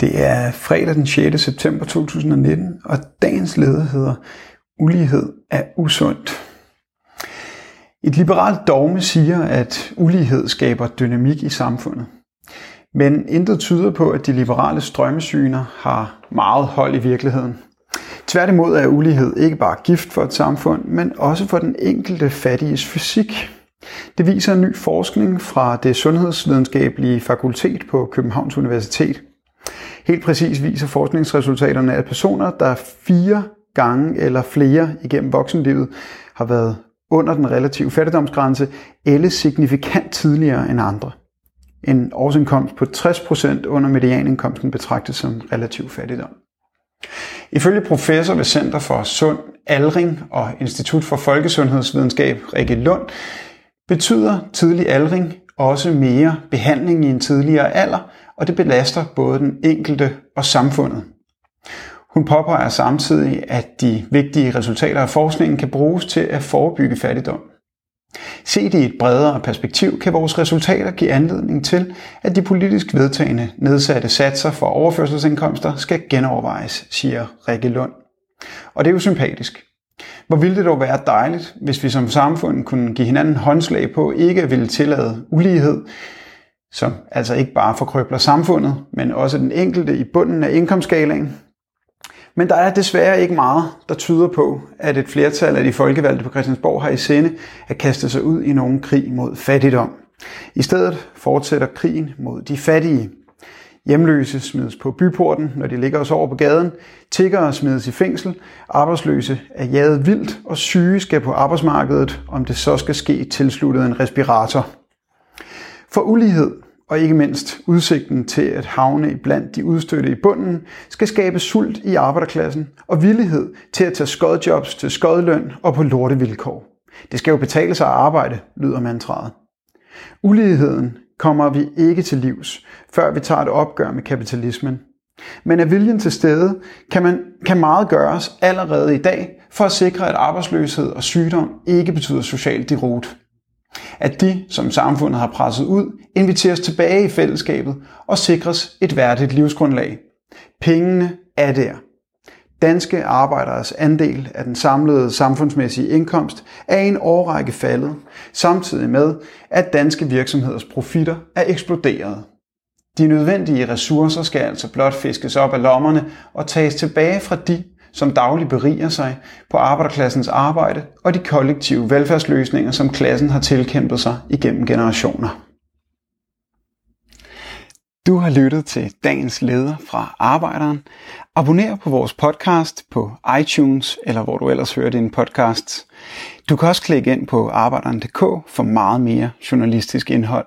Det er fredag den 6. september 2019, og dagens leder hedder Ulighed er usundt. Et liberalt dogme siger, at ulighed skaber dynamik i samfundet. Men intet tyder på, at de liberale strømmesyner har meget hold i virkeligheden. Tværtimod er ulighed ikke bare gift for et samfund, men også for den enkelte fattiges fysik. Det viser en ny forskning fra det sundhedsvidenskabelige fakultet på Københavns Universitet. Helt præcis viser forskningsresultaterne, at personer, der fire gange eller flere igennem voksenlivet har været under den relative fattigdomsgrænse, eller signifikant tidligere end andre. En årsindkomst på 60% under medianindkomsten betragtes som relativ fattigdom. Ifølge professor ved Center for Sund Aldring og Institut for Folkesundhedsvidenskab, Rikke Lund, betyder tidlig aldring også mere behandling i en tidligere alder, og det belaster både den enkelte og samfundet. Hun påpeger samtidig, at de vigtige resultater af forskningen kan bruges til at forebygge fattigdom. Set i et bredere perspektiv kan vores resultater give anledning til, at de politisk vedtagende nedsatte satser for overførselsindkomster skal genovervejes, siger Rikke Lund. Og det er jo sympatisk. Hvor ville det dog være dejligt, hvis vi som samfund kunne give hinanden håndslag på ikke at ville tillade ulighed, som altså ikke bare forkrøbler samfundet, men også den enkelte i bunden af indkomstskalaen. Men der er desværre ikke meget, der tyder på, at et flertal af de folkevalgte på Christiansborg har i sinde at kaste sig ud i nogen krig mod fattigdom. I stedet fortsætter krigen mod de fattige. Hjemløse smides på byporten, når de ligger os over på gaden. Tiggere smides i fængsel. Arbejdsløse er jaget vildt, og syge skal på arbejdsmarkedet, om det så skal ske tilsluttet en respirator. For ulighed og ikke mindst udsigten til at havne blandt de udstødte i bunden, skal skabe sult i arbejderklassen og villighed til at tage skodjobs til skodløn og på lortevilkår. Det skal jo betale sig at arbejde, lyder mantraet. Uligheden kommer vi ikke til livs, før vi tager et opgør med kapitalismen. Men er viljen til stede, kan, man, kan meget gøres allerede i dag for at sikre, at arbejdsløshed og sygdom ikke betyder social derot. At de, som samfundet har presset ud, inviteres tilbage i fællesskabet og sikres et værdigt livsgrundlag. Pengene er der. Danske arbejderes andel af den samlede samfundsmæssige indkomst er i en årrække faldet, samtidig med, at danske virksomheders profitter er eksploderet. De nødvendige ressourcer skal altså blot fiskes op af lommerne og tages tilbage fra de, som dagligt beriger sig på arbejderklassens arbejde og de kollektive velfærdsløsninger, som klassen har tilkæmpet sig igennem generationer. Du har lyttet til dagens leder fra Arbejderen. Abonner på vores podcast på iTunes eller hvor du ellers hører din podcast. Du kan også klikke ind på arbejderen.dk for meget mere journalistisk indhold.